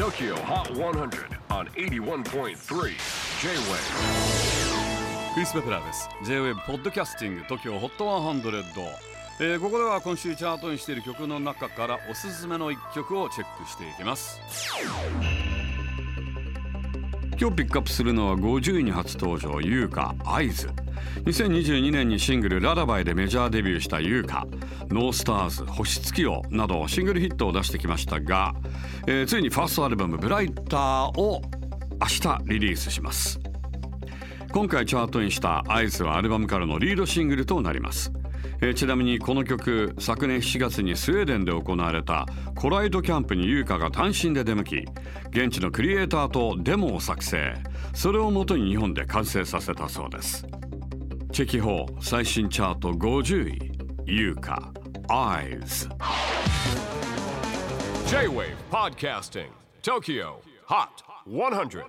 TOKYO HOT 100 on 81.3 J-WAVE クリス・ベプラーです。J-WAVE ポッドキャスティング TOKYO HOT 100、えーここでは今週チャートにしている曲の中からおすすめの一曲をチェックしていきます。今日ピックアップするのは50位に初登場優香合図。2022年にシングル「ララバイ」でメジャーデビューした優香。ノースターズ星月夜などシングルヒットを出してきましたが、えーついにファーストアルバム「ブライター」を明日リリースします。今回チャートにした「合図」はアルバムからのリードシングルとなります、えーちなみにこの曲昨年7月にスウェーデンで行われたコライドキャンプに優香が単身で出向き現地のクリエイターとデモを作成。それをもとに日本で完成させたそうです。チェキホー最新チャート50位。優香 Eyes J-WAVE PODCASTING TOKYO HOT 100